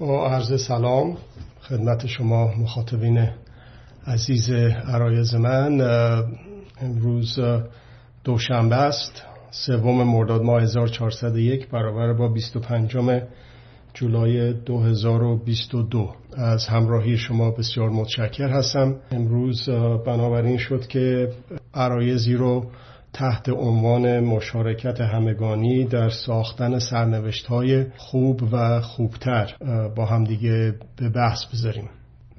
با عرض سلام خدمت شما مخاطبین عزیز عرایز من. امروز دوشنبه است. سوم مرداد ماه 1401 برابر با 25 جولای 2022 از همراهی شما بسیار متشکر هستم. امروز بنابراین شد که عرایزی رو تحت عنوان مشارکت همگانی در ساختن سرنوشت های خوب و خوبتر با همدیگه به بحث بذاریم.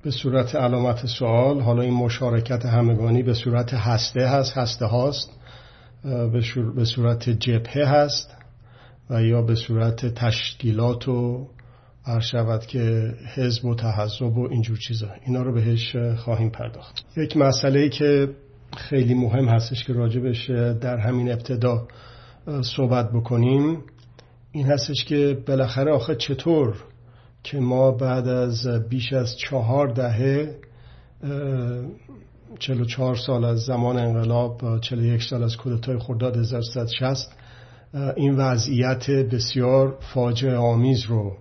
به صورت علامت سوال حالا این مشارکت همگانی به صورت هسته هست هسته هاست به صورت جبهه هست و یا به صورت تشکیلات و شود که حزب و تحذب و اینجور چیزا. اینا رو بهش خواهیم پرداخت. یک مسئله که خیلی مهم هستش که راجبش در همین ابتدا صحبت بکنیم. این هستش که بالاخره آخه چطور که ما بعد از بیش از چهار دهه چلو چهار سال از زمان انقلاب چلو یک سال از کودتای خرداد 1360 این وضعیت بسیار فاجعه آمیز رو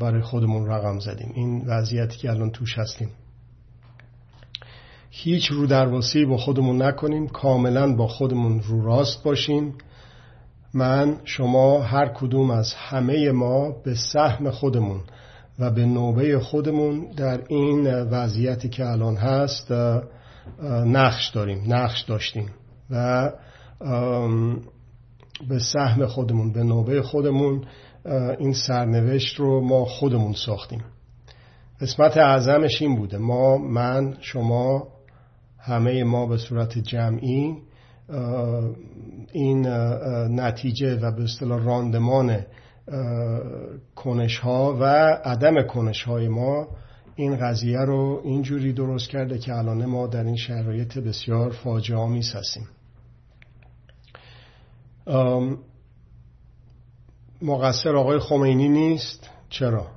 برای خودمون رقم زدیم. این وضعیتی که الان توش هستیم. هیچ رو درواسی با خودمون نکنیم کاملا با خودمون رو راست باشیم. من شما هر کدوم از همه ما به سهم خودمون و به نوبه خودمون در این وضعیتی که الان هست نقش داریم نقش داشتیم و به سهم خودمون به نوبه خودمون این سرنوشت رو ما خودمون ساختیم. قسمت اعظمش این بوده. ما من شما همه ما به صورت جمعی این نتیجه و به اصطلاح راندمان کنش ها و عدم کنش های ما این قضیه رو اینجوری درست کرده که الان ما در این شرایط بسیار فاجعه آمیز هستیم مقصر آقای خمینی نیست؟ چرا؟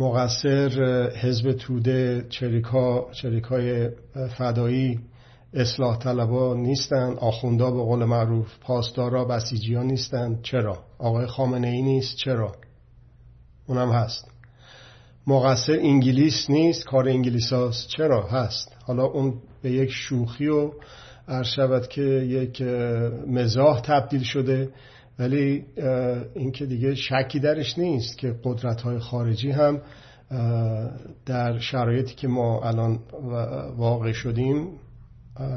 مقصر حزب توده چریکا چریکای فدایی اصلاح طلبا نیستن آخوندا به قول معروف پاسدارا بسیجی ها نیستن. چرا؟ آقای خامنه ای نیست. چرا؟ اونم هست. مقصر انگلیس نیست. کار انگلیس هاست چرا؟ هست. حالا اون به یک شوخی و شود که یک مزاح تبدیل شده. ولی این که دیگه شکی درش نیست که قدرت های خارجی هم در شرایطی که ما الان واقع شدیم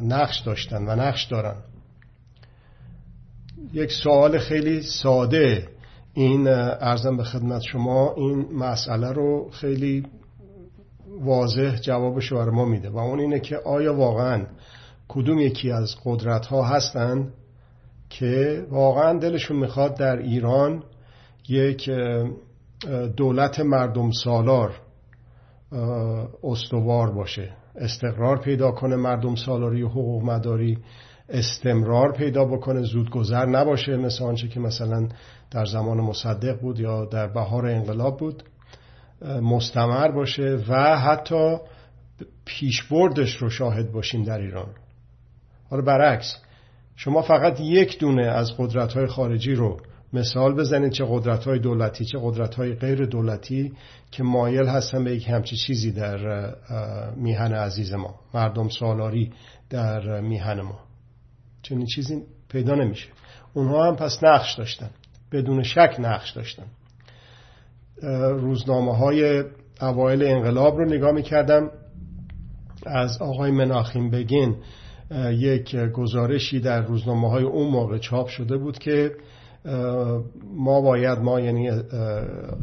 نقش داشتن و نقش دارن. یک سوال خیلی ساده. این ارزم به خدمت شما این مسئله رو خیلی واضح جوابش رو ما میده و اون اینه که آیا واقعا کدوم یکی از قدرت ها هستند که واقعا دلشون می‌خواد در ایران یک دولت مردم سالار استوار باشه. استقرار پیدا کنه مردم سالاری و حقوق مداری. استمرار پیدا بکنه. زودگذر نباشه مثل آنچه که مثلا در زمان مصدق بود یا در بهار انقلاب بود. مستمر باشه و حتی پیشبردش رو شاهد باشیم در ایران. حالا برعکس شما فقط یک دونه از قدرت های خارجی رو مثال بزنید چه قدرت های دولتی چه قدرت های غیر دولتی که مایل هستن به یک همچی چیزی در میهن عزیز ما. مردم سالاری در میهن ما. چنین چیزی پیدا نمیشه. اونها هم پس نقش داشتن. بدون شک نقش داشتن. روزنامه های اوایل انقلاب رو نگاه می‌کردم. از آقای مناخیم بگین یک گزارشی در روزنامه های اون موقع چاپ شده بود که ما باید ما یعنی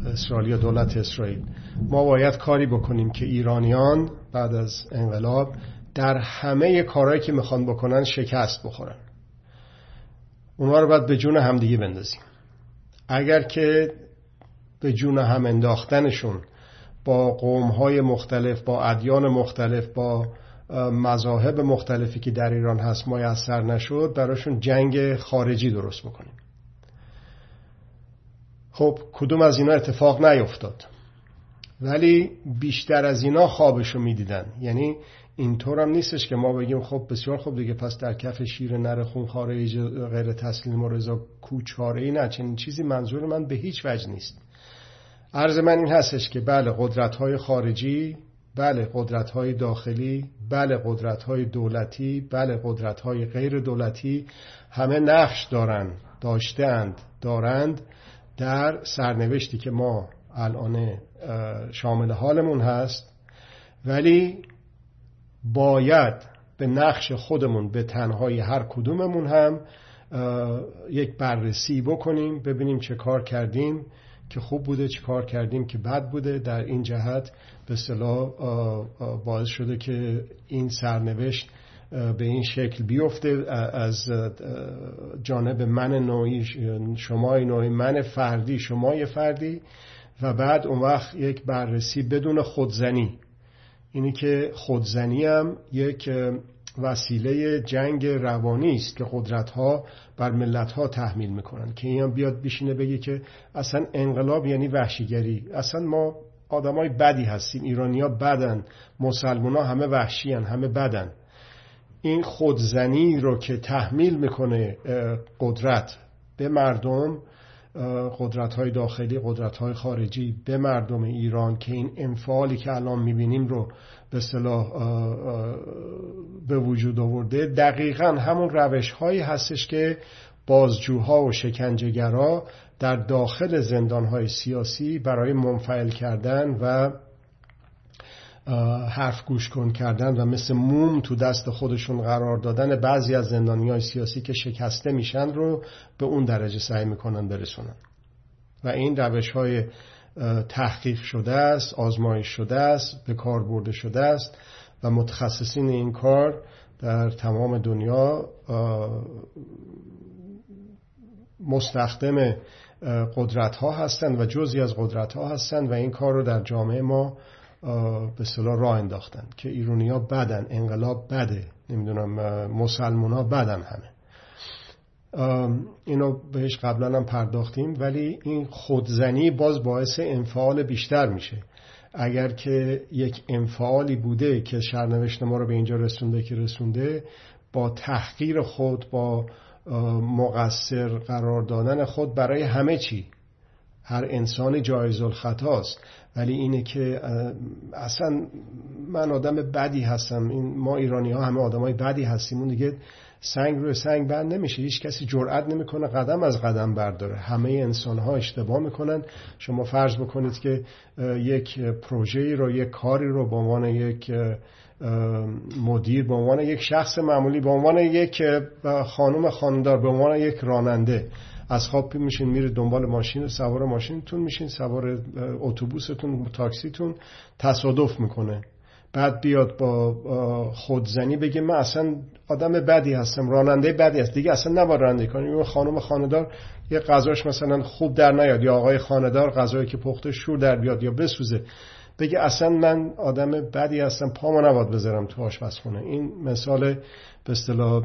اسرائیل دولت اسرائیل ما باید کاری بکنیم که ایرانیان بعد از انقلاب در همه کارهایی که می‌خوان بکنن شکست بخورن. اونها رو باید به جون همدیگه بندازیم. اگر که به جون هم انداختنشون با قوم های مختلف با ادیان مختلف با مذاهب مختلفی که در ایران هست میسر نشد براشون جنگ خارجی درست بکنیم. خب کدوم از اینا اتفاق نیفتاد؟ ولی بیشتر از اینا خوابشو می‌دیدن. یعنی اینطور هم نیستش که ما بگیم خب بسیار خوب دیگه پس در کف شیر نر خونخواره غیر تسلیم و رضا کوچاره ای نه. چنین چیزی منظور من به هیچ وجه نیست. عرض من این هستش که بله قدرت های خارجی بله قدرت های داخلی بله قدرت های دولتی بله قدرت های غیر دولتی همه نقش دارند داشتند دارند در سرنوشتی که ما الان شامل حالمون هست. ولی باید به نقش خودمون به تنهایی هر کدوممون هم یک بررسی بکنیم ببینیم چه کار کردیم. که خوب بوده چه کار کردیم که بد بوده در این جهت به صلاح باعث شده که این سرنوشت به این شکل بیفته. از جانب من نوعی شمای نوعی من فردی شمای فردی. و بعد اون وقت یک بررسی بدون خودزنی. اینی که خودزنی هم یک وسیله جنگ روانی است که قدرت ها بر ملت ها تحمیل می‌کنن که این بیاد بشینه بگه که اصلا انقلاب یعنی وحشیگری. اصلا ما آدمای بدی هستیم. ایرانیا بدن. مسلمان ها همه وحشی هن. همه بدن. این خودزنی رو که تحمیل می‌کنه قدرت به مردم قدرت های داخلی قدرت های خارجی به مردم ایران که این انفعالی که الان می‌بینیم رو به صلاح به وجود آورده دقیقا همون روش هایی هستش که بازجوها و شکنجهگرا در داخل زندان های سیاسی برای منفعل کردن و حرف گوش کن کردن و مثل موم تو دست خودشون قرار دادن بعضی از زندانی های سیاسی که شکسته میشن رو به اون درجه سعی می‌کنن برسونن. و این روش های تحقیق شده است آزمایش شده است به کار برده شده است و متخصصین این کار در تمام دنیا مستخدم قدرت ها هستند و جزی از قدرت ها هستند و این کار رو در جامعه ما به صلاح راه انداختن که ایرونی ها بدن انقلاب بده نمی‌دونم مسلمان ها بدن همه. اینو بهش قبلا هم پرداختیم ولی این خودزنی باز باعث انفعال بیشتر میشه. اگر که یک انفعالی بوده که شرنوشت ما رو به اینجا رسونده که رسونده با تحقیر خود با مقصر قرار دادن خود برای همه چی. هر انسانی جایز الخطاست ولی اینه که اصلا من آدم بدی هستم. این ما ایرانی ها همه آدم های بدی هستیم. اون دیگه سنگ روی سنگ بند نمیشه. هیچ کسی جرأت نمی‌کنه قدم از قدم برداره. همه انسان ها اشتباه می‌کنن. شما فرض بکنید که یک پروژه رو یک کاری رو به عنوان یک مدیر به عنوان یک شخص معمولی به عنوان یک خانم خاندار به عنوان یک راننده از خواب میشین میره دنبال ماشین سوار ماشینتون میشین سوار اتوبوستون تاکسیتون تصادف می‌کنه. بعد بیاد با خودزنی بگه من اصلا آدم بدی هستم راننده بدی هست. دیگه اصلا نباید راننده کنی. یه خانم خاندار یه غذاش مثلا خوب در نیاد یا آقای خاندار غذایی که پخته شور در بیاد یا بسوزه. بگه اصلا من آدم بدی هستم پامو نباید بذارم تو آشپزخونه. این مثال به اصطلاح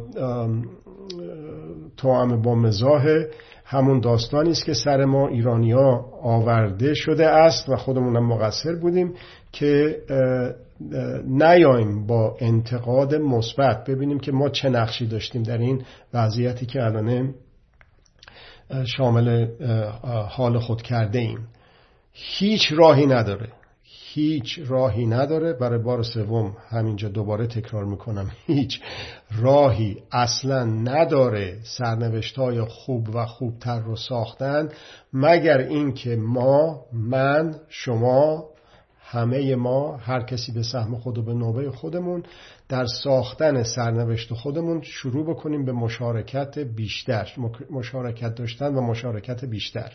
توام با مزاح همون داستانی است که سر ما ایرانیا آورده شده است و خودمونم مقصر بودیم که نیایم با انتقاد مثبت ببینیم که ما چه نقشی داشتیم در این وضعیتی که الان شامل حال خود کرده ایم هیچ راهی نداره. هیچ راهی نداره. برای بار سوم همینجا دوباره تکرار می‌کنم. هیچ راهی اصلا نداره سرنوشت های خوب و خوبتر رو ساختن مگر اینکه ما من شما همه ما هر کسی به سهم خود و به نوبه خودمون در ساختن سرنوشت خودمون شروع بکنیم به مشارکت بیشتر مشارکت داشتن و مشارکت بیشتر.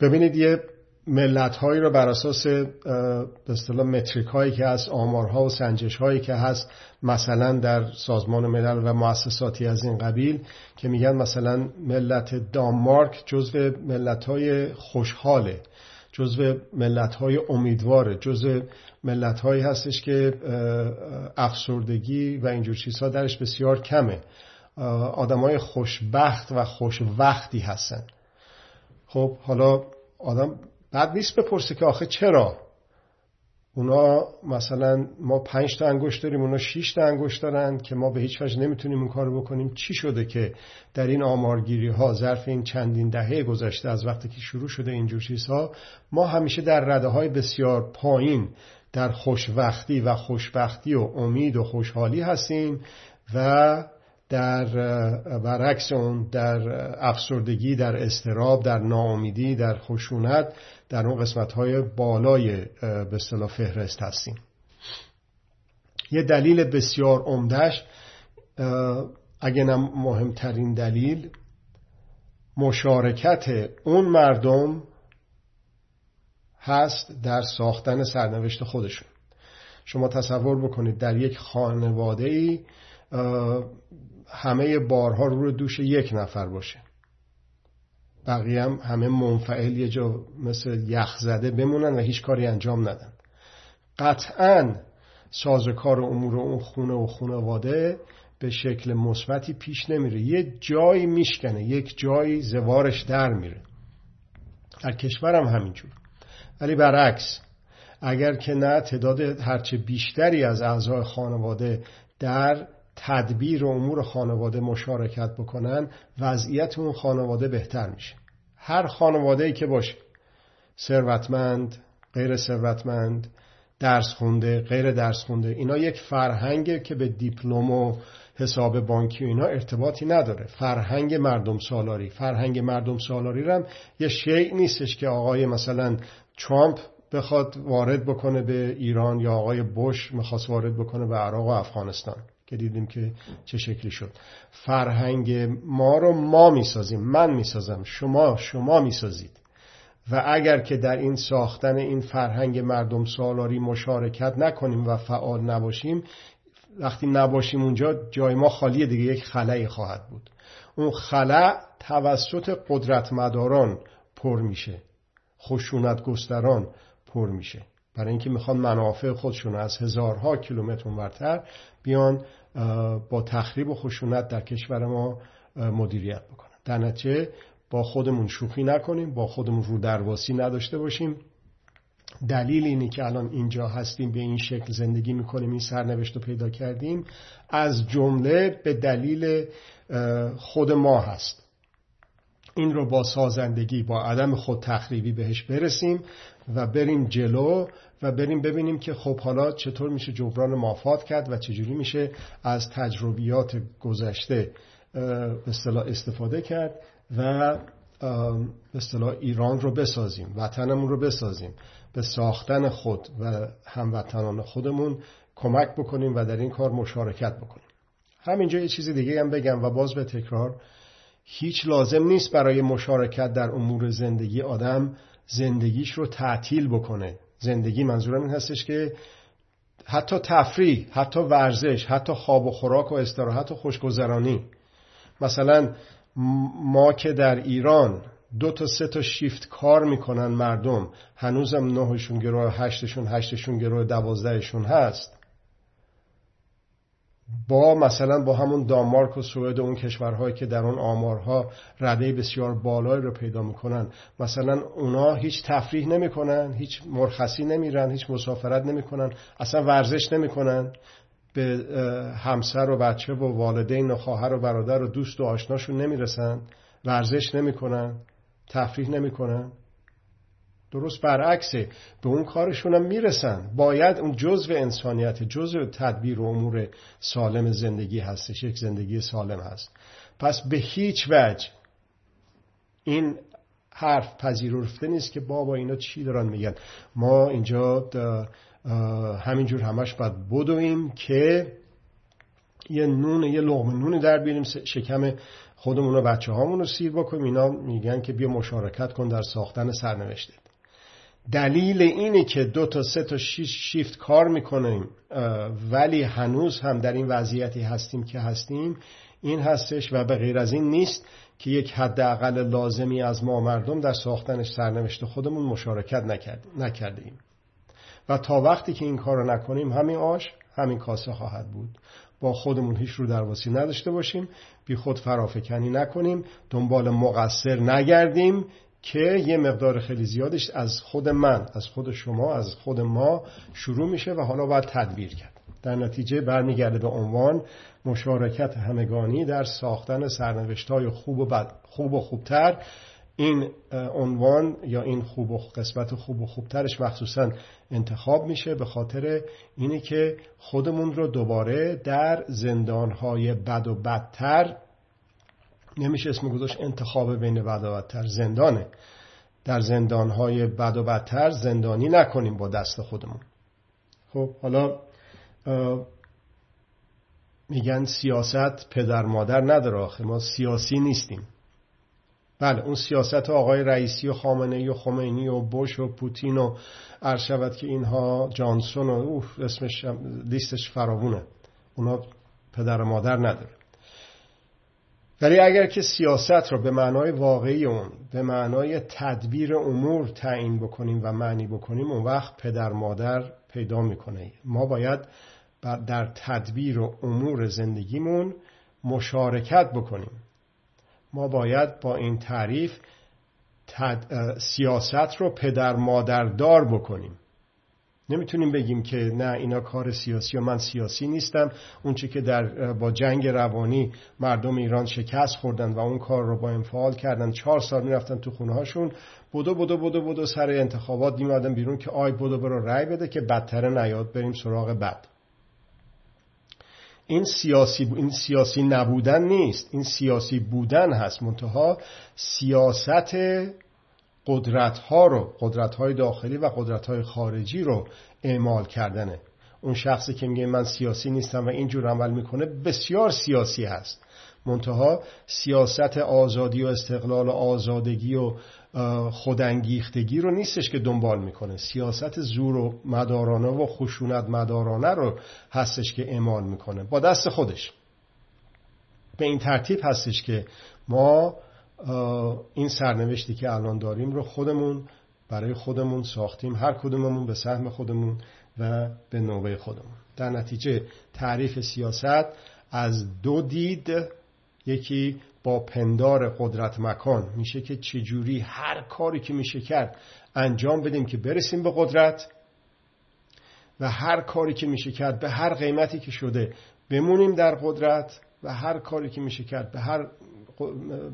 ببینید یه ملت هایی رو بر اساس به اصطلاح متریک هایی که هست آمارها و سنجش هایی که هست مثلا در سازمان ملل و مؤسساتی از این قبیل که میگن مثلا ملت دانمارک جزو ملت های خوشحاله جزو ملت های امیدواره جزو ملت هایی هستش که افسردگی و اینجور چیزها درش بسیار کمه. آدم های خوشبخت و خوشوقتی هستن. خب حالا آدم بعد نیست بپرسه که آخه چرا؟ اونا مثلا ما پنج تا انگشت داریم اونا شیش تا انگشت دارن که ما به هیچ وجه نمی‌تونیم اون کارو بکنیم. چی شده که در این آمارگیری ها ظرف این چندین دهه گذشته از وقتی که شروع شده اینجور چیزها ما همیشه در رده های بسیار پایین در خوشوقتی و خوشبختی و امید و خوشحالی هستیم و در برعکس اون در افسردگی در استراب در ناامیدی در خشونت در اون قسمت های بالای به اصطلاح فهرست هستیم. یه دلیل بسیار عمدهش اگه نه مهمترین دلیل مشارکت اون مردم هست در ساختن سرنوشت خودشون. شما تصور بکنید در یک خانواده ای همه بارها رو دوش یک نفر باشه. بقیه هم همه منفعل یه جا مثل یخ زده بمونن و هیچ کاری انجام ندن. قطعا سازکار امور اون خونه و خانواده به شکل مثبتی پیش نمیره. یه جایی میشکنه یک جایی زوارش در میره. در کشورم همینجور. ولی برعکس اگر که نه تعداد هرچه بیشتری از اعضای خانواده در تدبیر و امور خانواده مشارکت بکنن وضعیت اون خانواده بهتر میشه. هر خانواده ای که باشه ثروتمند غیر ثروتمند درس خونده غیر درس خونده اینا یک فرهنگه که به دیپلم و حساب بانکی و اینا ارتباطی نداره. فرهنگ مردم سالاری. فرهنگ مردم سالاری هم یه شیء نیستش که آقای مثلا ترامپ بخواد وارد بکنه به ایران یا آقای بوش می‌خواست وارد بکنه به عراق و افغانستان. که دیدیم که چه شکلی شد. فرهنگ ما رو ما می‌سازیم من می‌سازم شما شما می‌سازید. و اگر که در این ساختن این فرهنگ مردم سالاری مشارکت نکنیم و فعال نباشیم وقتی نباشیم اونجا جای ما خالی دیگه یک خلایی خواهد بود. اون خلا توسط قدرتمداران پر میشه خشونت گستران پر میشه. برای اینکه می‌خوان منافع خودشون از هزارها کیلومتر اونورتر بیان با تخریب و خشونت در کشور ما مدیریت بکنن. در نتیجه با خودمون شوخی نکنیم با خودمون رو درواسی نداشته باشیم. دلیل اینی که الان اینجا هستیم به این شکل زندگی می‌کنیم این سرنوشت رو پیدا کردیم. از جمله به دلیل خود ما هست. این رو با سازندگی با عدم خود تخریبی بهش برسیم و بریم جلو و بریم ببینیم که خب حالا چطور میشه جبران مافات کرد و چجوری میشه از تجربیات گذشته اصطلاح استفاده کرد و به اصطلاح ایران رو بسازیم وطنمون رو بسازیم به ساختن خود و هموطنان خودمون کمک بکنیم و در این کار مشارکت بکنیم. همینجا یه چیزی دیگه هم بگم و باز به تکرار هیچ لازم نیست برای مشارکت در امور زندگی آدم زندگیش رو تعطیل بکنه. زندگی منظورم این هستش که حتی تفریح حتی ورزش حتی خواب و خوراک و استراحت و خوشگذرانی. مثلا ما که در ایران دو تا سه تا شیفت کار می‌کنن مردم هنوزم نهشون گروه هشتشون هشتشون گروه دوازدهشون هست. با مثلا با همون دانمارک و سوئد و اون کشورهایی که در اون آمارها رده بسیار بالایی رو پیدا می‌کنن مثلا اونا هیچ تفریح نمی‌کنن هیچ مرخصی نمیرن هیچ مسافرت نمی‌کنن اصلا ورزش نمی‌کنن. به همسر و بچه و والدین و خواهر و برادر و دوست و آشناشون نمی‌رسن ورزش نمی‌کنن تفریح نمی‌کنن. درست برعکسه. به اون کارشون هم می‌رسن. باید اون جزء انسانیت جزء تدبیر و امور سالم زندگی هستش یک زندگی سالم هست. پس به هیچ وجه این حرف پذیرفته نیست که بابا اینا چی دارن میگن. ما اینجا همینجور همش باید بدویم که یه نون یه لغم نون در بیاریم شکم خودمون و بچه هامون رو سیر بکنیم. اینا میگن که بیا مشارکت کن در ساختن سرنوشته. دلیل اینه که دو تا سه تا شیش شیفت کار می‌کنیم ولی هنوز هم در این وضعیتی هستیم که هستیم. این هستش و به غیر از این نیست که یک حداقل لازمی از ما مردم در ساختنش سرنوشت خودمون مشارکت نکردیم. و تا وقتی که این کار نکنیم همین آش همین کاسه خواهد بود. با خودمون هیچ رو درواسی نداشته باشیم بی خود فرافکنی نکنیم دنبال مقصر نگردیم. که یه مقدار خیلی زیادش از خود من از خود شما از خود ما شروع میشه و حالا باید تدبیر کرد. در نتیجه برمیگرده به عنوان مشارکت همگانی در ساختن سرنوشت های خوب و, خوب و خوبتر. این عنوان یا این خوب و قسمت خوب و خوبترش مخصوصا انتخاب میشه به خاطر اینه که خودمون رو دوباره در زندانهای بد و بدتر نمیشه اسم گذاشت انتخاب بین بد و بدتر زندانه. در زندانهای بد و بدتر زندانی نکنیم با دست خودمون. خب حالا میگن سیاست پدر مادر نداره آخه ما سیاسی نیستیم. بله اون سیاست آقای رئیسی و خامنه ای و خمینی و بوش و پوتین و عرض که اینها جانسون و اوف اسمش لیستش فراوونه. اونا پدر و مادر نداره. ولی اگر که سیاست رو به معنای واقعی اون به معنای تدبیر امور تعیین بکنیم و معنی بکنیم اون وقت پدر مادر پیدا می‌کنه. ما باید در تدبیر و امور زندگیمون مشارکت بکنیم. ما باید با این تعریف سیاست رو پدر مادردار بکنیم. نمی‌تونیم بگیم که نه اینا کار سیاسی و من سیاسی نیستم. اون که در با جنگ روانی مردم ایران شکست خوردن و اون کار رو با انفعال کردن چهار سال می‌رفتن تو خونه هاشون بودو بودو بودو بودو سر انتخابات میمادن بیرون که آی بودو برو رأی بده که بدتر نیاد بریم سراغ بد. این سیاسی, این سیاسی نبودن نیست. این سیاسی بودن هست منتها. سیاست قدرت ها رو قدرت های داخلی و قدرت های خارجی رو اعمال کردنه. اون شخصی که میگه من سیاسی نیستم و اینجور عمل می‌کنه بسیار سیاسی هست. منتها سیاست آزادی و استقلال و آزادگی و خودانگیختگی رو نیستش که دنبال می‌کنه. سیاست زور و مدارانه و خشونت مدارانه رو هستش که اعمال می‌کنه. با دست خودش. به این ترتیب هستش که ما این سرنوشتی که الان داریم رو خودمون برای خودمون ساختیم. هر کدوممون به سهم خودمون و به نوبه خودمون. در نتیجه تعریف سیاست از دو دید یکی با پندار قدرت مکان. میشه که چجوری هر کاری که میشه کرد انجام بدیم که برسیم به قدرت و هر کاری که میشه کرد به هر قیمتی که شده بمونیم در قدرت و هر کاری که میشه کرد به هر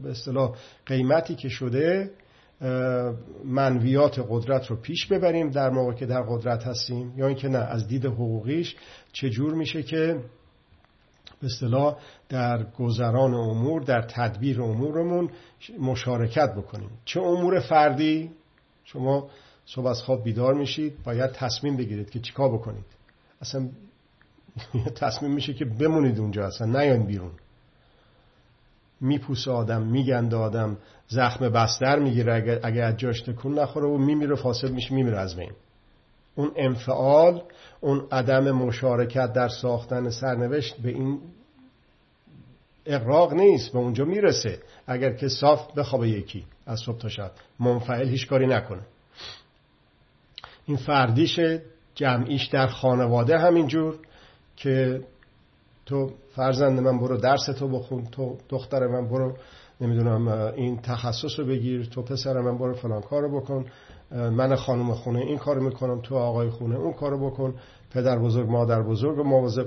به اصطلاح قیمتی که شده منویات قدرت رو پیش ببریم در موقع که در قدرت هستیم. یا اینکه نه از دید حقوقیش چجور میشه که به اصطلاح در گذران امور در تدبیر امورمون مشارکت بکنیم. چه امور فردی؟ شما صبح از خواب بیدار میشید باید تصمیم بگیرید که چیکار بکنید. اصلا تصمیم میشه که بمونید اونجا اصلا نیاین بیرون. میپوسه آدم میگنده آدم زخم بستر می‌گیره اگر, اگر از جاش تکون نخوره و میمیره فاصل میشه میمیره از بین. اون انفعال اون عدم مشارکت در ساختن سرنوشت به این اقراق نیست به اونجا می‌رسه. اگر که صاف بخوابه یکی از صبح تا شب. منفعل هیچ کاری نکنه. این فردیش جمعیش در خانواده همینجور که تو فرزند من برو درس تو بخون تو دختر من برو نمی‌دونم این تخصص رو بگیر تو پسر من برو فلان کار بکن من خانم خونه این کار می‌کنم تو آقای خونه اون کارو بکن پدر بزرگ مادر بزرگ و مواظب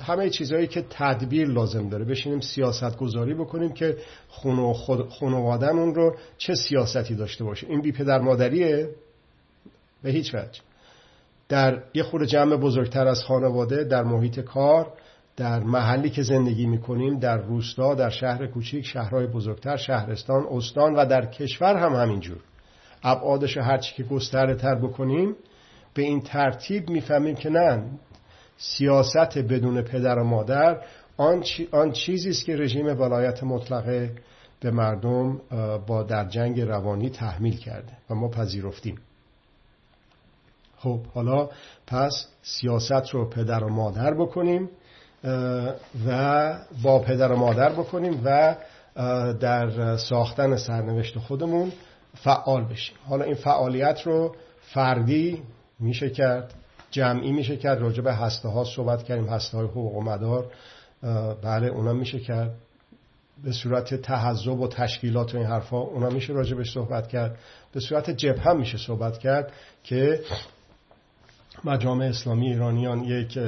همه چیزهایی که تدبیر لازم داره. بشینیم سیاست گذاری بکنیم که خونه خود خانوادهمون رو چه سیاستی داشته باشه. این بی پدر مادریه؟ به هیچ وجه. در یه خور جمع بزرگتر از خانواده در محیط کار در محلی که زندگی می‌کنیم در روستا در شهر کوچیک شهرهای بزرگتر شهرستان استان و در کشور هم همینجور. ابعادش هرچی که گسترده تر بکنیم به این ترتیب می‌فهمیم که نه سیاست بدون پدر و مادر آن, چیزی است که رژیم ولایت مطلقه به مردم با در جنگ روانی تحمیل کرده و ما پذیرفتیم. خب حالا پس سیاست رو پدر و مادر بکنیم. و با پدر و مادر بکنیم و در ساختن سرنوشت خودمون فعال بشیم. حالا این فعالیت رو فردی میشه کرد جمعی میشه کرد راجع به هسته ها صحبت کردیم هسته های حقوق و مدار بله اونا میشه کرد. به صورت تحذب و تشکیلات و این حرفا اونا میشه راجبش صحبت کرد. به صورت جبه هم میشه صحبت کرد که مجامع اسلامی ایرانیان یک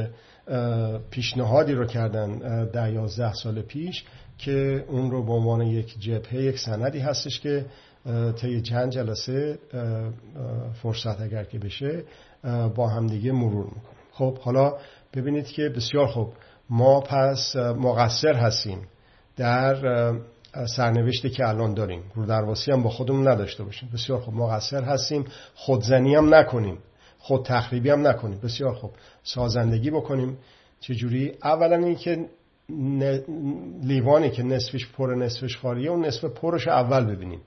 پیشنهادی رو کردن ده یازده سال پیش که اون رو به عنوان یک جبهه یک سندی هستش که طی چند جلسه فرصت اگر که بشه با همدیگه مرور می‌کنیم خب حالا ببینید که بسیار خوب ما پس مقصر هستیم در سرنوشتی که الان داریم. رو درواسی هم با خودمون نداشته باشیم. بسیار خوب مقصر هستیم. خودزنی هم نکنیم. خود تخریبی هم نکنیم. بسیار خوب. سازندگی بکنیم. چجوری؟ اولا اینکه لیوانی که نصفش پر نصفش خالیه اون نصف پرش اول ببینیم.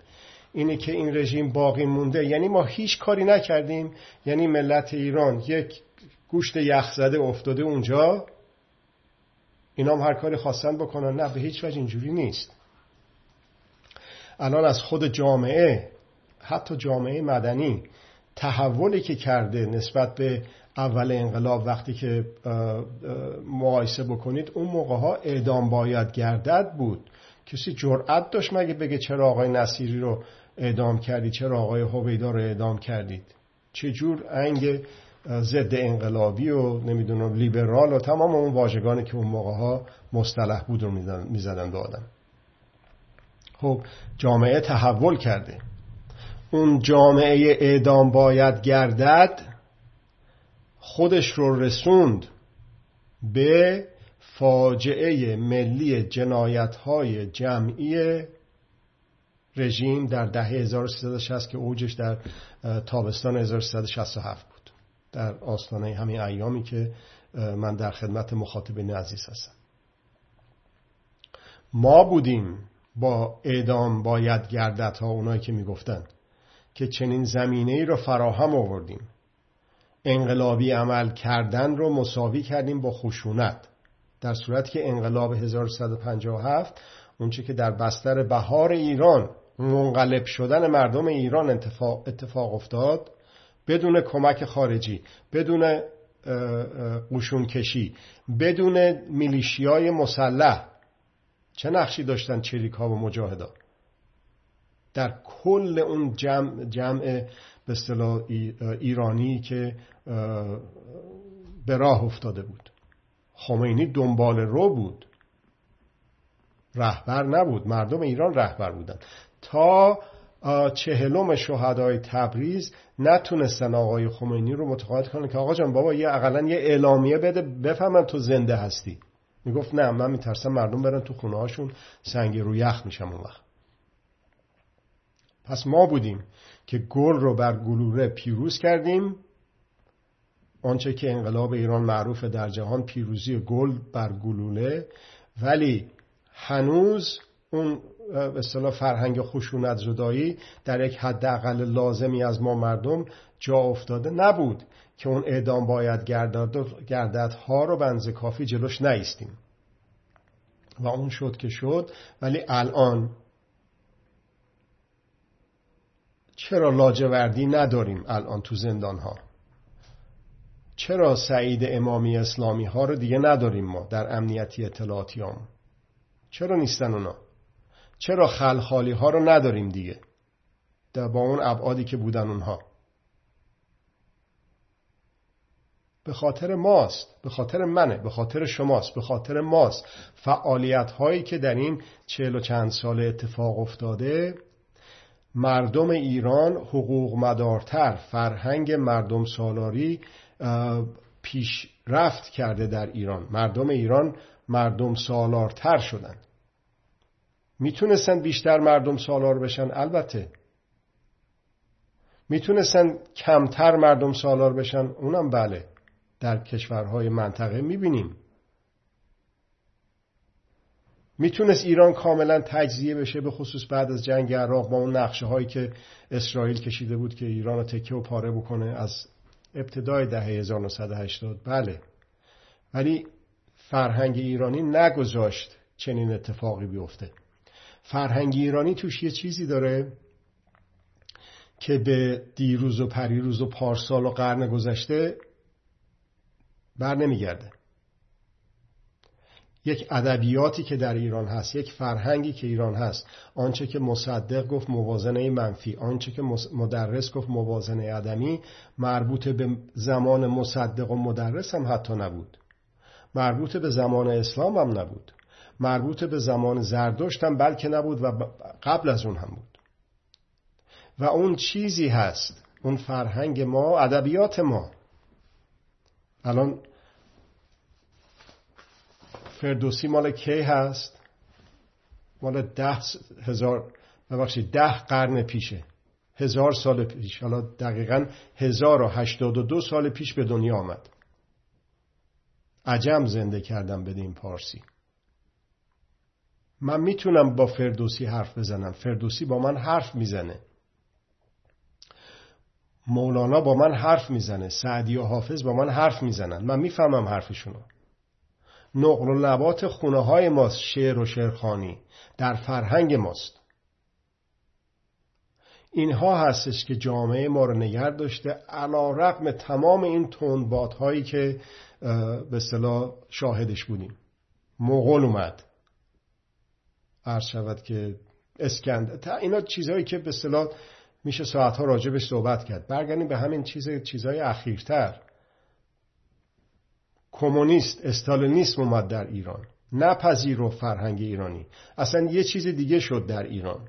اینه که این رژیم باقی مونده. یعنی ما هیچ کاری نکردیم. یعنی ملت ایران یک گوشت یخ زده افتاده اونجا. اینا هم هر کاری خواستن بکنن. نه به هیچ وجه اینجوری نیست. الان از خود جامعه حتی جامعه مدنی تحولی که کرده نسبت به اول انقلاب وقتی که مقایسه بکنید اون موقع ها اعدام باید گردد بود. کسی جرأت داشت مگه بگه چرا آقای نصیری رو اعدام کردید چرا آقای هویدا رو اعدام کردید؟ چجور انگ ضد انقلابی و نمی‌دونم لیبرال و تمام اون واژگانی که اون موقع ها مصطلح بود رو می‌زدن به آدم؟ خب جامعه تحول کرده. اون جامعه اعدام باید گردد خودش رو رسوند به فاجعه ملی جنایت های جمعی رژیم در دهه 1360 که اوجش در تابستان 1367 بود. در آستانه همین ایامی که من در خدمت مخاطبین عزیز هستم. ما بودیم با اعدام باید گردت ها اونایی که می‌گفتن که چنین زمینه ای رو فراهم آوردیم. انقلابی عمل کردن رو مساوی کردیم با خشونت در صورتی که انقلاب 1157 اونچه که در بستر بهار ایران منقلب شدن مردم ایران اتفاق, اتفاق افتاد بدون کمک خارجی بدون قشون کشی بدون میلیشیای مسلح. چه نقشی داشتن چریک ها و مجاهدا در کل اون جمع, جمع به اصطلاح ایرانی که به راه افتاده بود. خمینی دنبال رو بود. رهبر نبود. مردم ایران رهبر بودن تا چهلم شهدای تبریز نتونستن آقای خمینی رو متقاعد کنن که آقا جان بابا یه اقلا یه اعلامیه بده بفهمن تو زنده هستی. می‌گفت نه من میترسم مردم برن تو خونه هاشون سنگ رو یخ میشم اون وقت. پس ما بودیم که گل رو بر گلوله پیروز کردیم. آنچه که انقلاب ایران معروف در جهان پیروزی گل بر گلوله. ولی هنوز اون اصطلاح فرهنگ خشونت زدایی در یک حداقل لازمی از ما مردم جا افتاده نبود که اون اعدام باید گردد ها رو بنز کافی جلوش نیستیم. و اون شد که شد ولی الان چرا لاجوردی نداریم الان تو زندان ها چرا سعید امامی اسلامی ها رو دیگه نداریم ما در امنیتی اطلاعاتیام؟ چرا نیستن اونا؟ چرا خلخالی ها رو نداریم دیگه؟ در با اون ابعادی که بودن اونها. به خاطر ماست به خاطر منه به خاطر شماست به خاطر ماست. فعالیت هایی که در این چهل و چند سال اتفاق افتاده مردم ایران حقوق مدارتر فرهنگ مردم سالاری پیشرفت کرده در ایران. مردم ایران مردم سالارتر شدن. می‌تونستن بیشتر مردم سالار بشن؟ البته. می‌تونستن کمتر مردم سالار بشن؟ اونم بله. در کشورهای منطقه می‌بینیم. می‌تونست ایران کاملا تجزیه بشه به خصوص بعد از جنگ عراق با اون نقشه هایی که اسرائیل کشیده بود که ایران رو تکه و پاره بکنه از ابتدای دهه 1980 بله. ولی فرهنگ ایرانی نگذاشت چنین اتفاقی بیفته. فرهنگ ایرانی توش یه چیزی داره که به دیروز و پریروز و پارسال و قرن گذشته بر نمیگرده یک ادبیاتی که در ایران هست یک فرهنگی که ایران هست. آنچه که مصدق گفت موازنه منفی آنچه که مدرس گفت موازنه عدمی مربوط به زمان مصدق و مدرس هم حتی نبود. مربوط به زمان اسلام هم نبود. مربوط به زمان زردشت هم بلکه نبود و قبل از اون هم بود. و اون چیزی هست اون فرهنگ ما ادبیات ما. الان فردوسی مال کی هست؟ مال ده هزار ببخشید ده قرن پیشه. هزار سال پیش. حالا دقیقا هزار و هشتاد و دو سال پیش به دنیا آمد. عجم زنده کردم بدین پارسی. من می‌تونم با فردوسی حرف بزنم. فردوسی با من حرف می‌زنه. مولانا با من حرف می‌زنه. سعدی و حافظ با من حرف می‌زنن. من می‌فهمم حرفشونو. نقل و لبات خونه های ماست شعر و شعرخانی در فرهنگ ماست. اینها هستش که جامعه ما رو نگر داشته علا رقم تمام این هایی که به صلاح شاهدش بودیم. مغول اومد. عرض شود که اسکند اینا چیزهایی که به صلاح میشه ساعتها راجبش صحبت کرد. برگردیم به همین چیز چیزهای اخیرتر. کمونیست استالینیسم اومد در ایران. و فرهنگ ایرانی. اصلا یه چیز دیگه شد در ایران.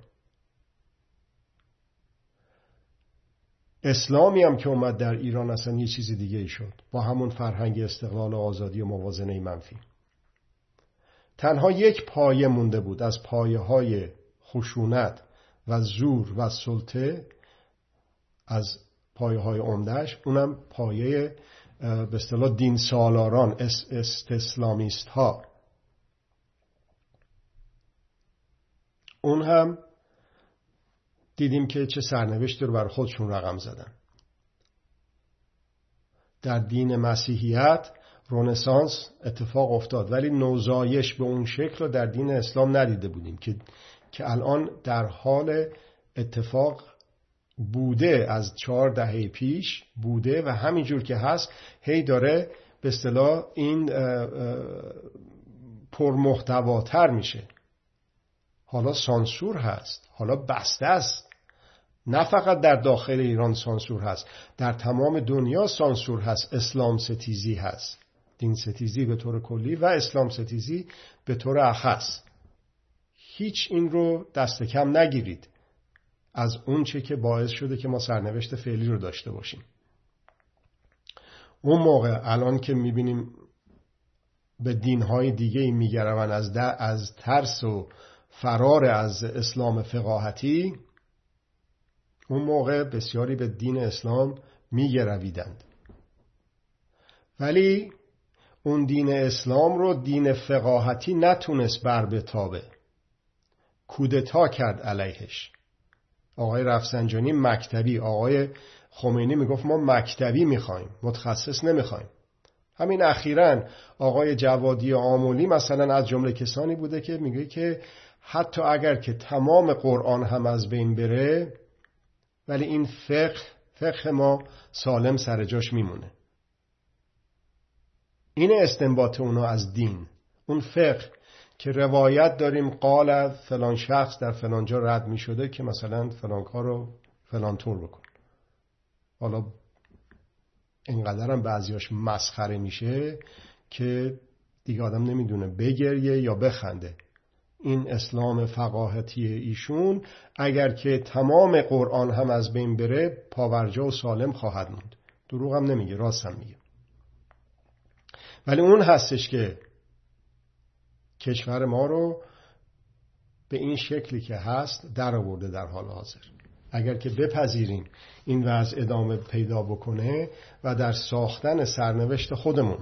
اسلامی هم که اومد در ایران اصلا یه چیز دیگه ای شد. با همون فرهنگ استقلال و آزادی و موازنه منفی. تنها یک پایه مونده بود. از پایه های خشونت و زور و سلطه از پایه های اونم پایه به اصطلاح دین سالاران استسلامیست ها اون هم دیدیم که چه سرنوشتی رو بر خودشون رقم زدن. در دین مسیحیت رونسانس اتفاق افتاد ولی نوزایش به اون شکل رو در دین اسلام ندیده بودیم که که الان در حال اتفاق بوده از چهار دهه پیش بوده و همینجور که هست هی داره به اصطلاح این پرمحتواتر میشه. حالا سانسور هست حالا بسته است. نه فقط در داخل ایران سانسور هست در تمام دنیا سانسور هست. اسلام ستیزی هست. دین ستیزی به طور کلی و اسلام ستیزی به طور اخص. هیچ این رو دست کم نگیرید. از اون چه که باعث شده که ما سرنوشت فعلی رو داشته باشیم. اون موقع الان که می‌بینیم به دینهای دیگه میگرون از, از ترس و فرار از اسلام فقاهتی اون موقع بسیاری به دین اسلام میگرویدند. ولی اون دین اسلام رو دین فقاهتی نتونست بر بتابه. کودتا کرد علیهش. آقای رفسنجانی مکتبی. آقای خمینی می‌گفت ما مکتبی می‌خوایم متخصص نمی‌خوایم. همین اخیرا آقای جوادی آمولی مثلا از جمله کسانی بوده که میگه که حتی اگر که تمام قرآن هم از بین بره ولی این فقه فقه ما سالم سر جاش میمونه. این استنباط اونو از دین. اون فقه که روایت داریم قال فلان شخص در فلان جا رد می شده که مثلا فلان کار رو فلان طور بکن. حالا اینقدر هم بعضیاش مسخره میشه که دیگه آدم نمی‌دونه بگریه یا بخنده. این اسلام فقاهتی ایشون اگر که تمام قرآن هم از بین بره پاورجا و سالم خواهد موند. دروغ هم نمیگه راست هم میگه. ولی اون هستش که کشور ما رو به این شکلی که هست در آورده در حال حاضر. اگر که بپذیریم این وضع ادامه پیدا بکنه و در ساختن سرنوشت خودمون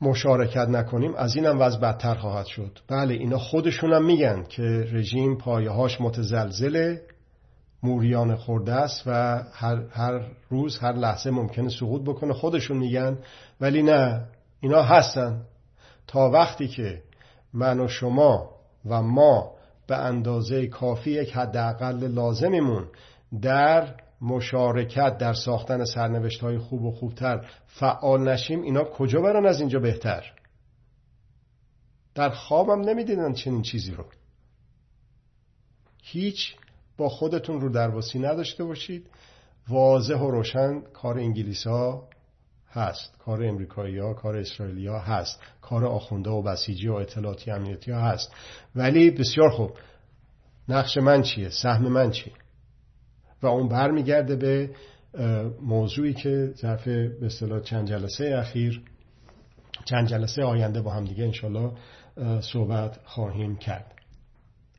مشارکت نکنیم از اینم وضع بدتر خواهد شد. بله اینا خودشونم میگن که رژیم پایهاش متزلزله موریان خورده است و هر, هر روز هر لحظه ممکنه سقوط بکنه خودشون میگن ولی نه اینا هستن. تا وقتی که من و شما و ما به اندازه کافی یک حداقل لازمیمون در مشارکت در ساختن سرنوشت های خوب و خوبتر فعال نشیم اینا کجا برن از اینجا بهتر؟ در خوابم نمی‌دیدن چنین چیزی رو. هیچ با خودتون رو درواسی نداشته باشید. واضح و روشن کار انگلیس ها هست. کار امریکایی ها کار اسرائیلی ها هست. کار آخونده و بسیجی و اطلاعاتی امنیتی ها هست. ولی بسیار خوب. نقش من چیه؟ سهم من چیه؟ و اون برمیگرده به موضوعی که ظرف به اصطلاح چند جلسه اخیر چند جلسه آینده با هم دیگه انشالله صحبت خواهیم کرد.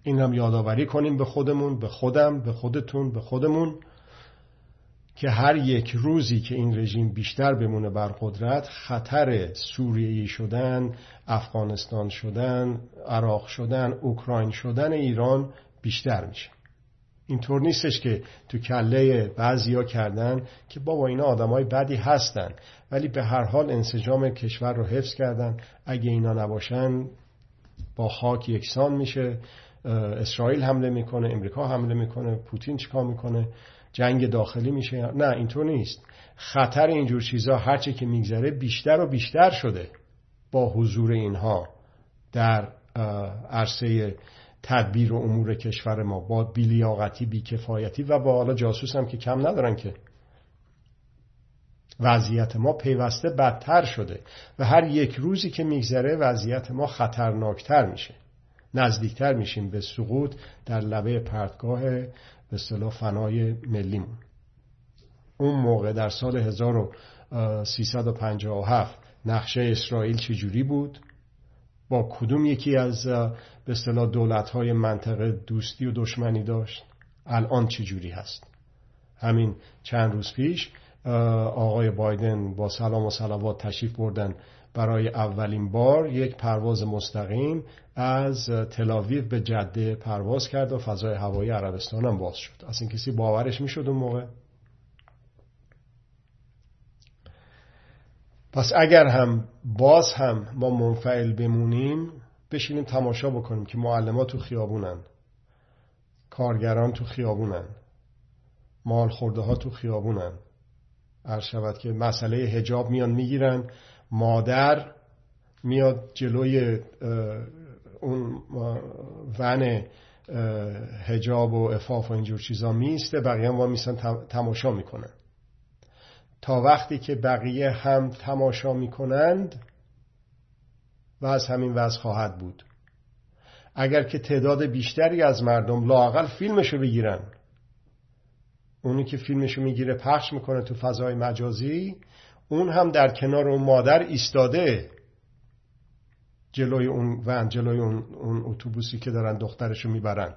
این هم یادآوری کنیم به خودمون به خودم به خودتون به خودمون. که هر یک روزی که این رژیم بیشتر بمونه بر قدرت خطر سوریهی شدن افغانستان شدن عراق شدن اوکراین شدن ایران بیشتر میشه. اینطور نیستش که تو کله بعضیا کردن که بابا اینا آدمای بدی هستن ولی به هر حال انسجام کشور رو حفظ کردن. اگه اینا نباشن با خاک یکسان میشه. اسرائیل حمله می‌کنه امریکا حمله می‌کنه پوتین چیکار می‌کنه؟ جنگ داخلی میشه نه اینطور نیست. خطر اینجور چیزها هرچه که میگذره بیشتر و بیشتر شده با حضور اینها در عرصه تدبیر و امور کشور ما با بیلیاقتی بیکفایتی و با حالا جاسوس هم که کم ندارن که وضعیت ما پیوسته بدتر شده و هر یک روزی که میگذره وضعیت ما خطرناکتر میشه. نزدیکتر میشیم به سقوط در لبه پرتگاه به اصطلاح فنای ملیمون. اون موقع در سال 1357 نقشه اسرائیل چجوری بود؟ با کدوم یکی از به اصطلاح دولت های منطقه دوستی و دشمنی داشت؟ الان چجوری هست؟ همین چند روز پیش آقای بایدن با سلام و سلوات تشریف بردن برای اولین بار یک پرواز مستقیم از تلاویو به جده پرواز کرد و فضای هوایی عربستان هم باز شد. اصلا کسی باورش می‌شد اون موقع؟ پس اگر هم باز هم ما منفعل بمونیم بشینیم تماشا بکنیم که معلمات تو خیابونن. کارگران تو خیابونن. مال خورده ها تو خیابونن. عرض شود که مسئله هجاب میان می‌گیرن. مادر میاد جلوی اون ون هجاب و افاف و اینجور چیزا میسته بقیه هم میسن تماشا می‌کنن. تا وقتی که بقیه هم تماشا می‌کنند و از همین وضع خواهد بود. اگر که تعداد بیشتری از مردم لاقل فیلمشو بگیرن اونی که فیلمشو می‌گیره پخش می‌کنه تو فضای مجازی اون هم در کنار اون مادر ایستاده. جلوی اون ون جلوی اون, اتوبوسی که دارن دخترشو می‌برن.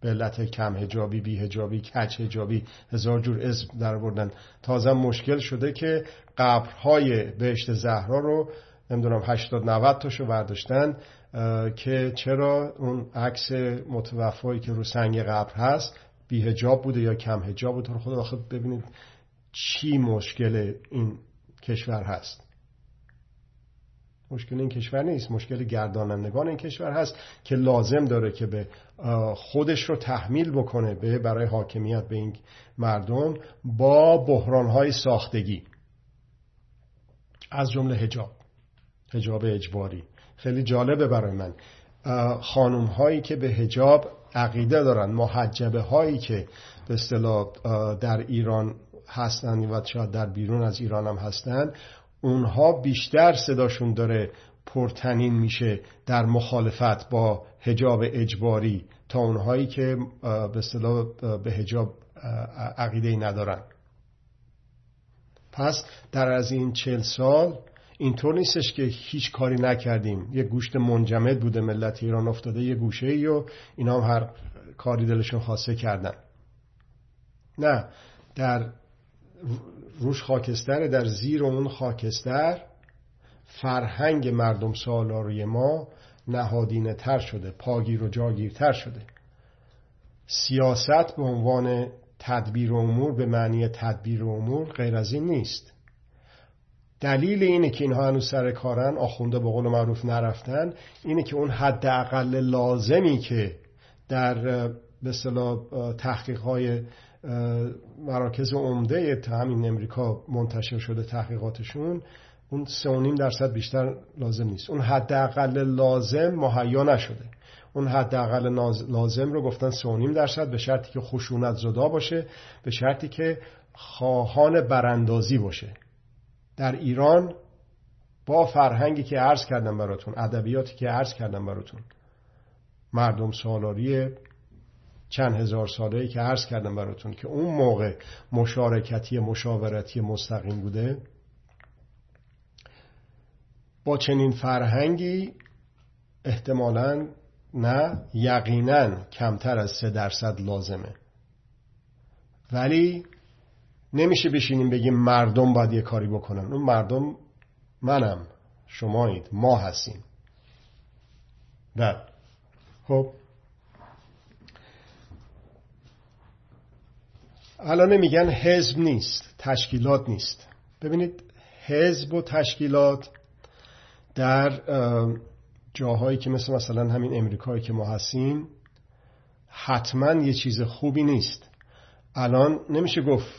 به علت کم هجابی بی هجابی کچ هجابی هزار جور اسم در بردن تازه مشکل شده که قبرهای بهشت زهرا رو نمی‌دونم 80 90 تاشو برداشتن که چرا اون عکس متوفایی که رو سنگ قبر هست بی هجاب بوده یا کم هجاب بوده. خدا آخه ببینید چی مشکل این کشور هست. مشکل این کشور نیست مشکل گردانندگان این کشور هست که لازم داره که به خودش رو تحمیل بکنه به برای حاکمیت به این مردم با بحرانهای ساختگی. از جمله هجاب هجاب اجباری. خیلی جالبه برای من. خانوم هایی که به هجاب عقیده دارن محجبه هایی که به اصطلاح در ایران هستن و شاید در بیرون از ایران هم هستن اونها بیشتر صداشون داره پرتنین میشه در مخالفت با هجاب اجباری تا اونهایی که به اصطلاح به هجاب عقیده ندارن. پس در از این چل سال اینطور نیستش که هیچ کاری نکردیم. یه گوشت منجمد بوده ملت ایران افتاده یه گوشه ای و اینا هم هر کاری دلشون خواسته کردن. نه در روش خاکستر در زیر اون خاکستر فرهنگ مردم سالاروی ما نهادینه تر شده پاگیر و جاگیرتر شده. سیاست به عنوان تدبیر امور به معنی تدبیر امور غیر از این نیست. دلیل اینه که اینها هنوز سر کارن آخونده به قول معروف نرفتن اینه که اون حد اقل لازمی که در به اصطلاح تحقیق های مراکز عمده تا همین امریکا منتشر شده تحقیقاتشون اون سه درصد بیشتر لازم نیست. اون حداقل لازم مهیا نشده. اون حداقل لازم رو گفتن سه درصد به شرطی که خشونت زدا باشه به شرطی که خواهان براندازی باشه. در ایران با فرهنگی که عرض کردم براتون ادبیاتی که عرض کردم براتون مردم سالاری چند هزار ساله ای که عرض کردم براتون که اون موقع مشارکتی مشاورتی مستقیم بوده با چنین فرهنگی احتمالا نه یقینا کمتر از سه درصد لازمه. ولی نمیشه بشینیم بگیم مردم باید یه کاری بکنن. اون مردم منم شمایید ما هستیم. نه خب الان میگن حزب نیست تشکیلات نیست. ببینید حزب و تشکیلات در جاهایی که مثل مثلا همین امریکایی که ما هستیم حتما یه چیز خوبی نیست. الان نمیشه گفت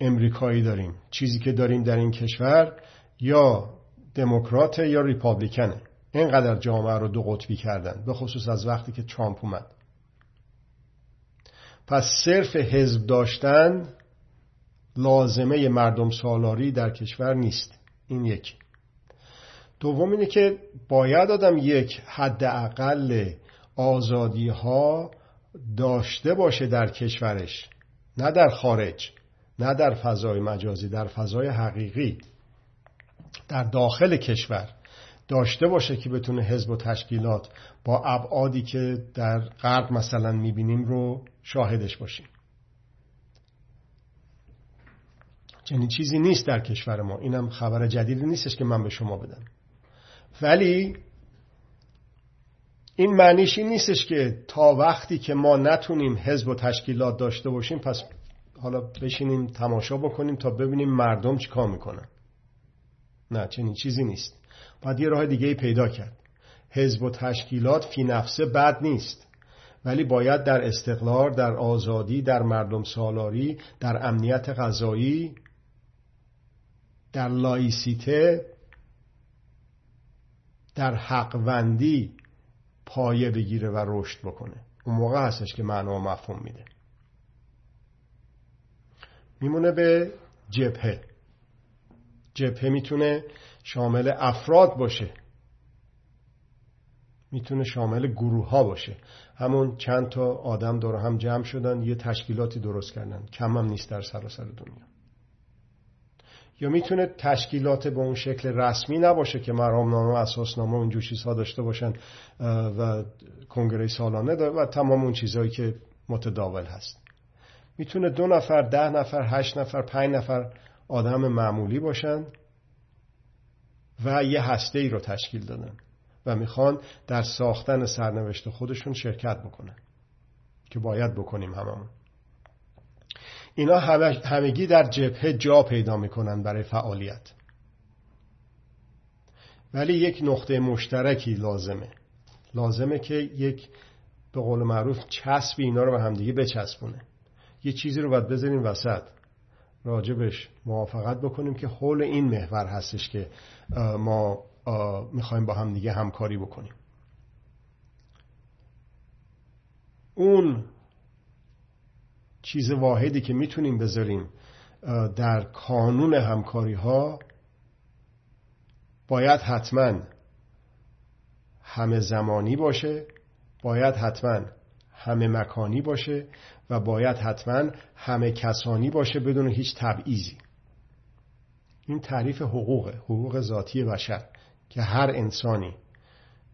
امریکایی داریم. چیزی که داریم در این کشور یا دموکرات یا ریپابلیکنه. اینقدر جامعه رو دو قطبی کردن به خصوص از وقتی که ترامپ اومد. پس صرف حزب داشتن لازمه مردم سالاری در کشور نیست. این یک. دوم اینه که باید آدم یک حداقل آزادی ها داشته باشه در کشورش. نه در خارج نه در فضای مجازی در فضای حقیقی. در داخل کشور داشته باشه که بتونه حزب و تشکیلات با ابعادی که در غرب مثلا می‌بینیم رو شاهدش باشیم. چنین چیزی نیست در کشور ما. اینم خبر جدیدی نیستش که من به شما بدم. ولی این معنیش این نیستش که تا وقتی که ما نتونیم حزب و تشکیلات داشته باشیم پس حالا بشینیم تماشا بکنیم تا ببینیم مردم چی کار می‌کنن. نه چنین چیزی نیست. باید یه راه دیگه پیدا کرد. حزب و تشکیلات فی نفسه بد نیست. ولی باید در استقلال در آزادی در مردم سالاری در امنیت غذایی در لایسیته در حقوندی پایه بگیره و رشد بکنه. اون موقع هستش که معنا و مفهوم میده. میمونه به جبهه. جبهه می‌تونه شامل افراد باشه. می‌تونه شامل گروه ها باشه. همون چند تا آدم دور هم جمع شدن یه تشکیلاتی درست کردن. کم هم نیست در سراسر دنیا. یا می‌تونه تشکیلات به اون شکل رسمی نباشه که مرامنامه اساسنامه و اینجور چیزها داشته باشن و کنگره سالانه و تمام اون چیزهایی که متداول هست. می‌تونه دو نفر ده نفر هشت نفر پنج نفر آدم معمولی باشن و یه هسته ای رو تشکیل دادن. و می‌خوان در ساختن سرنوشت خودشون شرکت بکنن که باید بکنیم هممون. اینا همگی در جبهه جا پیدا می‌کنن برای فعالیت. ولی یک نقطه مشترکی لازمه. لازمه که یک به قول معروف چسب اینا رو به همدیگه بچسبونه. یه چیزی رو باید بذاریم وسط. راجبش موافقت بکنیم که حول این محور هستش که ما می‌خوایم با هم دیگه همکاری بکنیم. اون چیز واحدی که می‌تونیم بذاریم در کانون همکاری ها باید حتما همه زمانی باشه باید حتما همه مکانی باشه و باید حتما همه کسانی باشه بدون هیچ تبعیضی. این تعریف حقوقه حقوق ذاتی بشر. که هر انسانی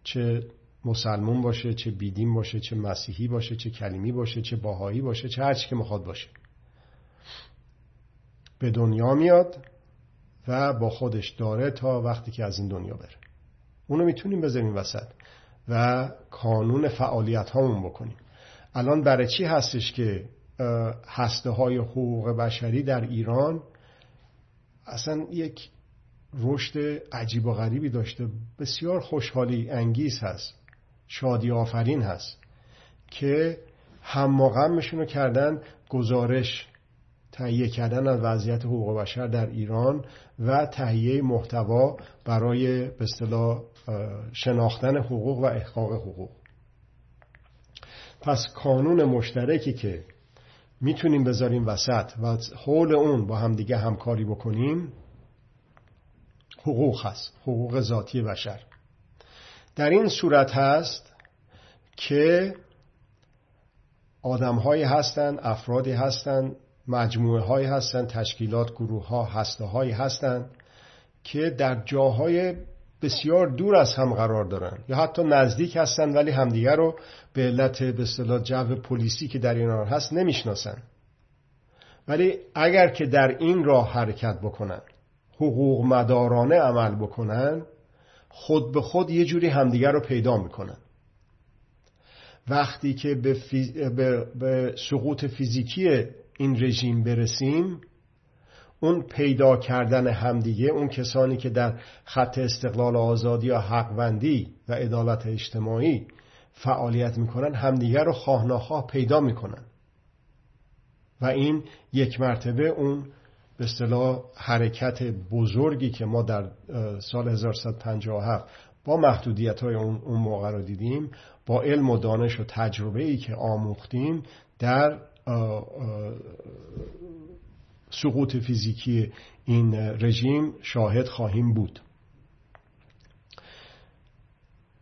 چه مسلمون باشه چه بیدین باشه چه مسیحی باشه چه کلیمی باشه چه باهایی باشه چه هرچی که می‌خواد باشه. به دنیا میاد و با خودش داره تا وقتی که از این دنیا بره. اونو می‌تونیم بذاریم وسط و کانون فعالیت هامون بکنیم. الان برای چی هستش که هسته های حقوق بشری در ایران اصلا یک رشد عجیب و غریبی داشته. بسیار خوشحالی انگیز هست. شادی آفرین هست که هم رو کردن گزارش تهیه کردن از وضعیت حقوق بشر در ایران و تهیه محتوا برای به اصطلاح شناختن حقوق و احقاق حقوق. پس کانون مشترکی که می‌تونیم بذاریم وسط و حول اون با همدیگه همکاری بکنیم حقوق هست حقوق ذاتی بشر. در این صورت هست که آدم هایی هستند افرادی هستند مجموعه هایی هستند تشکیلات گروه ها هسته هایی هستند که در جاهای بسیار دور از هم قرار دارن. یا حتی نزدیک هستن ولی همدیگر رو به علت به اصطلاح جو پلیسی که در ایران هست نمی‌شناسن. ولی اگر که در این راه حرکت بکنن حقوق مدارانه عمل بکنن خود به خود یه جوری همدیگر رو پیدا می‌کنن. وقتی که به, به... به سقوط فیزیکی این رژیم برسیم اون پیدا کردن همدیگه اون کسانی که در خط استقلال آزادی یا حقوندی و عدالت اجتماعی فعالیت می‌کنن همدیگه رو خواه پیدا می‌کنن. و این یک مرتبه اون به اصطلاح حرکت بزرگی که ما در سال 1157 با محدودیت های اون, موقع رو دیدیم با علم و دانش و تجربه ای که آموختیم در سقوط فیزیکی این رژیم شاهد خواهیم بود.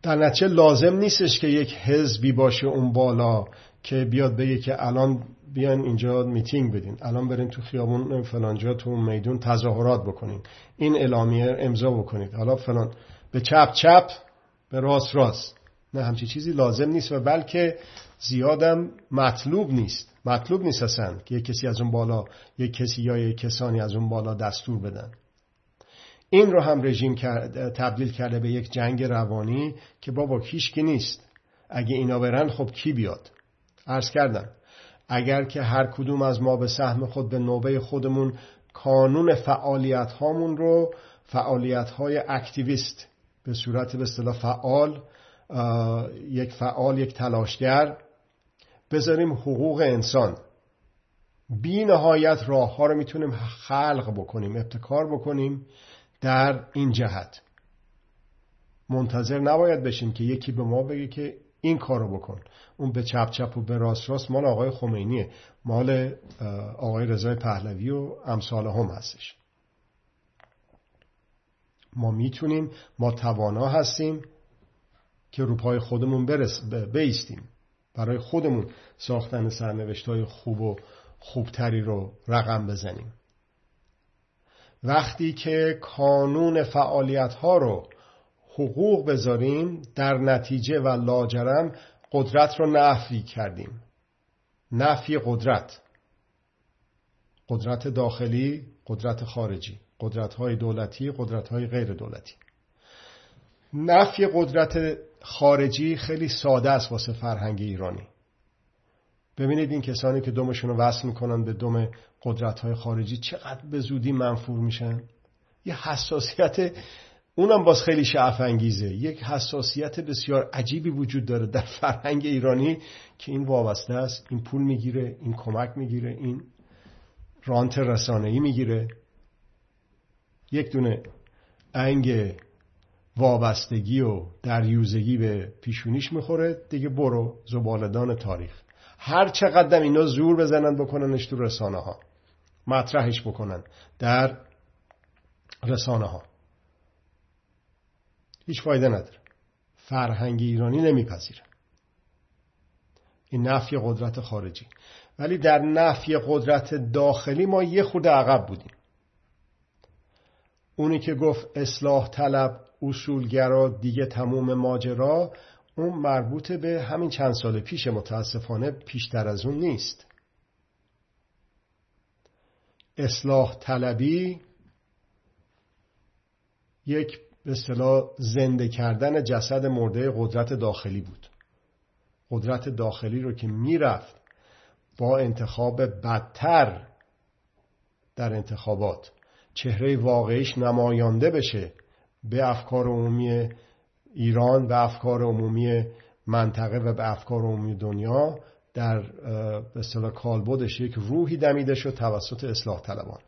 در نتیجه لازم نیستش که یک حزبی باشه اون بالا که بیاد بگه که الان بیان اینجا میتینگ بدین. الان برین تو خیابون فلانجا تو میدون تظاهرات بکنین. این اعلامیه امضا بکنید. حالا فلان. به چپ چپ به راست راست. نه همچی چیزی لازم نیست و بلکه زیادم مطلوب نیست. مطلوب نیست اصلا که یک کسی از اون بالا یک کسی یا یک کسانی از اون بالا دستور بدن. این رو هم رژیم تبدیل کرده به یک جنگ روانی که بابا کیش که نیست. اگه اینا برن خب کی بیاد؟ عرض کردم. اگر که هر کدوم از ما به سهم خود به نوبه خودمون کانون فعالیت هامون رو فعالیت های اکتیویست به صورت به اصطلاح فعال یک فعال یک تلاشگر بذاریم حقوق انسان. بی نهایت راه ها رو می‌تونیم خلق بکنیم ابتکار بکنیم در این جهت. منتظر نباید بشیم که یکی به ما بگه که این کارو بکن. اون به چپ چپ و به راست راست مال آقای خمینیه. مال آقای رضای پهلوی و امثال هم هستش. ما می‌تونیم ما توانا هستیم که روپای خودمون برس بیستیم. برای خودمون ساختن سرنوشت های خوب و خوبتری رو رقم بزنیم. وقتی که کانون فعالیت ها رو حقوق بذاریم در نتیجه و لاجرم قدرت رو نفی کردیم. نفی قدرت. قدرت داخلی قدرت خارجی. قدرت های دولتی قدرت های غیر دولتی نفی قدرت خارجی خیلی ساده است واسه فرهنگ ایرانی. ببینید این کسانی که دومشون رو وصل می‌کنن به دوم قدرت های خارجی چقدر به زودی منفور میشن؟ یه حساسیت اونم باز خیلی شعف انگیزه یک حساسیت بسیار عجیبی وجود داره در فرهنگ ایرانی که این وابسته است. این پول می‌گیره این کمک می‌گیره این رانت رسانه‌ای می‌گیره. یک دونه انگ وابستگی و دریوزگی به پیشونیش می‌خوره. دیگه برو زبالدان تاریخ. هر چقدر اینا زور بزنن بکننش تو رسانه ها مطرحش بکنن در رسانه ها هیچ فایده نداره. فرهنگ ایرانی نمیپذیره. این نفی قدرت خارجی. ولی در نفی قدرت داخلی ما یه خود عقب بودیم. اونی که گفت اصلاح طلب اصولگرا دیگه تموم ماجرا اون مربوط به همین چند سال پیش متاسفانه پیشتر از اون نیست. اصلاح طلبی یک به اصطلاح زنده کردن جسد مرده قدرت داخلی بود. قدرت داخلی رو که می‌رفت با انتخاب بدتر در انتخابات چهره واقعیش نمایانده بشه به افکار عمومی ایران و افکار عمومی منطقه و به افکار عمومی دنیا در به اصطلاح کالبدش یک روحی دمیده شد توسط اصلاح طلبان.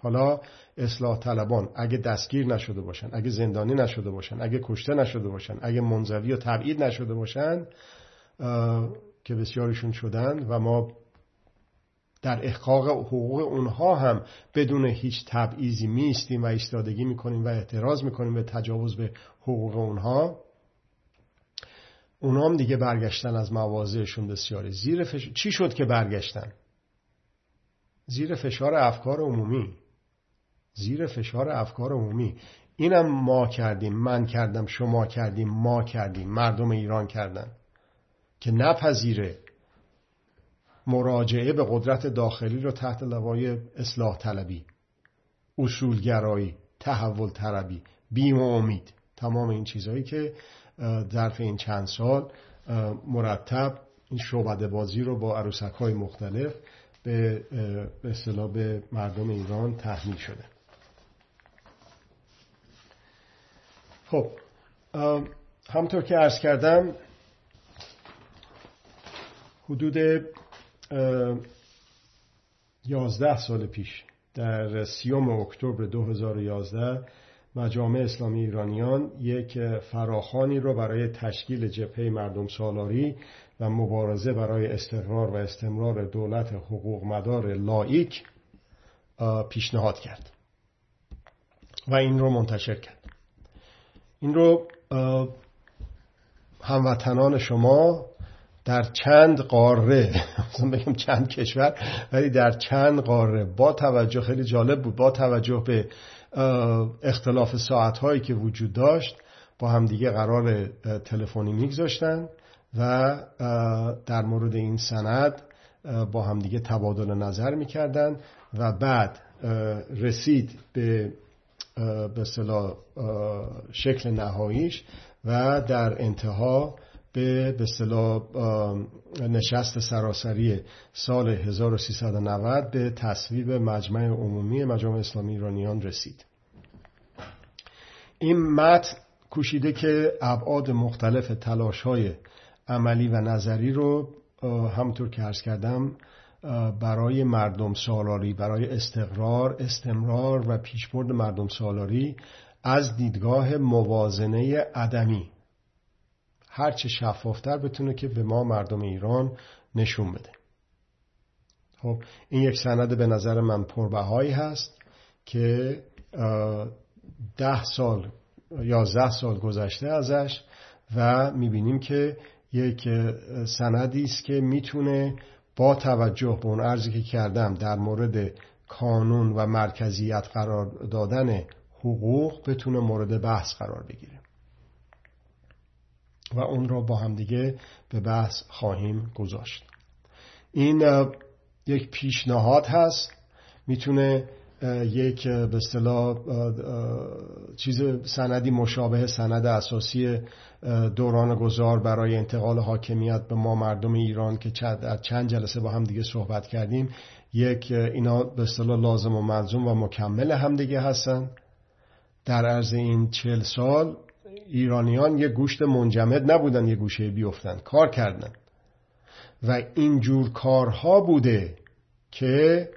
حالا اصلاح طلبان اگه دستگیر نشده باشن اگه زندانی نشده باشن اگه کشته نشده باشن اگه منزوی و تبعید نشده باشن که بسیارشون شدن و ما در احقاق حقوق اونها هم بدون هیچ تبعیضی میستیم و ایستادگی می‌کنیم و اعتراض می‌کنیم به تجاوز به حقوق اونها. اونا هم دیگه برگشتن از مواضعشون بسیاری. زیر فش... چی شد که برگشتن؟ زیر فشار افکار عمومی. زیر فشار افکار عمومی. اینم ما کردیم من کردم شما کردیم ما کردیم مردم ایران کردن که نپذیره مراجعه به قدرت داخلی رو تحت لوای اصلاح طلبی اصولگرایی تحول طلبی بیم و امید. تمام این چیزهایی که ظرف این چند سال مرتب این شعبده بازی رو با عروسک های مختلف به اصطلاح به مردم ایران تحمیل شده. خب همطور که عرض کردم حدود یازده سال پیش در سیوم اکتبر 2011 مجامع اسلامی ایرانیان یک فراخانی رو برای تشکیل جبهه مردم سالاری و مبارزه برای استقرار و استمرار دولت حقوق مدار لایک پیشنهاد کرد. و این رو منتشر کرد. این رو هموطنان شما در چند قاره بگم چند کشور ولی در چند قاره با توجه خیلی جالب بود با توجه به اختلاف ساعت هایی که وجود داشت با همدیگه قرار تلفنی میگذاشتن و در مورد این سند با همدیگه تبادل نظر می‌کردن و بعد رسید به به شکل نهاییش و در انتها به به اصطلاح نشست سراسری سال 1390 به تصویب مجمع عمومی مجامع اسلامی ایرانیان رسید. این متن کوشیده که ابعاد مختلف تلاش های عملی و نظری رو همطور که عرض کردم برای مردم سالاری برای استقرار استمرار و پیشبرد مردم سالاری از دیدگاه موازنه عدمی. هرچه شفافتر بتونه که به ما مردم ایران نشون بده. خب این یک سند به نظر من پربهایی هست که ده سال یازده سال گذشته ازش و می‌بینیم که یک سندی است که می‌تونه با توجه به اون ارزی که کردم در مورد کانون و مرکزیت قرار دادن حقوق بتونه مورد بحث قرار بگیره. و اون را با همدیگه به بحث خواهیم گذاشت. این یک پیشنهاد هست. می‌تونه یک به اصطلاح چیز سندی مشابه سند اساسی دوران گذار برای انتقال حاکمیت به ما مردم ایران که چند جلسه با هم دیگه صحبت کردیم یک اینا به اصطلاح لازم و ملزوم و مکمل هم دیگه هستن. در عرض این چل سال ایرانیان یه گوشت منجمد نبودن یه گوشه بیفتن کار کردن. و اینجور کارها بوده که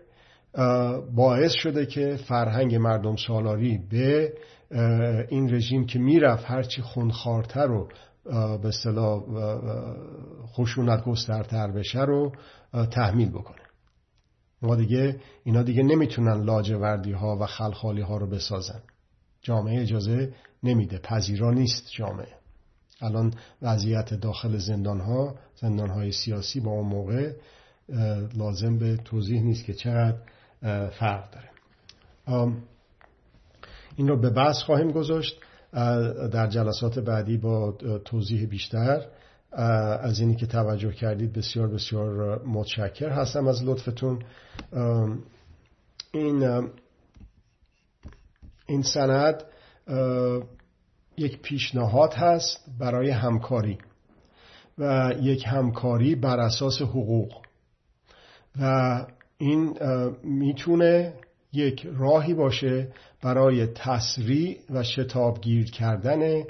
باعث شده که فرهنگ مردم سالاری به این رژیم که می‌رفت هرچی خونخوارتر و به اصطلاح خشونت گسترتر بشه رو تحمیل بکنه. ما دیگه اینا دیگه نمی‌تونن لاجوردی ها و خلخالی ها رو بسازن. جامعه اجازه نمیده پذیرا نیست جامعه. الان وضعیت داخل زندان ها زندان های سیاسی با اون موقع لازم به توضیح نیست که چقدر فرق داره. این رو به بحث خواهیم گذاشت. در جلسات بعدی با توضیح بیشتر از اینی که توجه کردید بسیار بسیار متشکر هستم از لطفتون. این این سند یک پیشنهاد هست برای همکاری و یک همکاری بر اساس حقوق. و این می‌تونه یک راهی باشه برای تسریع و شتابگیر کردن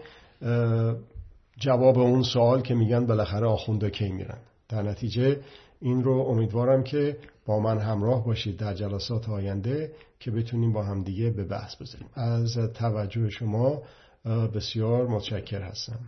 جواب اون سوال که میگن بالاخره آخونده کی میرن. در نتیجه این رو امیدوارم که با من همراه باشید در جلسات آینده که بتونیم با همدیگه به بحث بذاریم. از توجه شما بسیار متشکر هستم.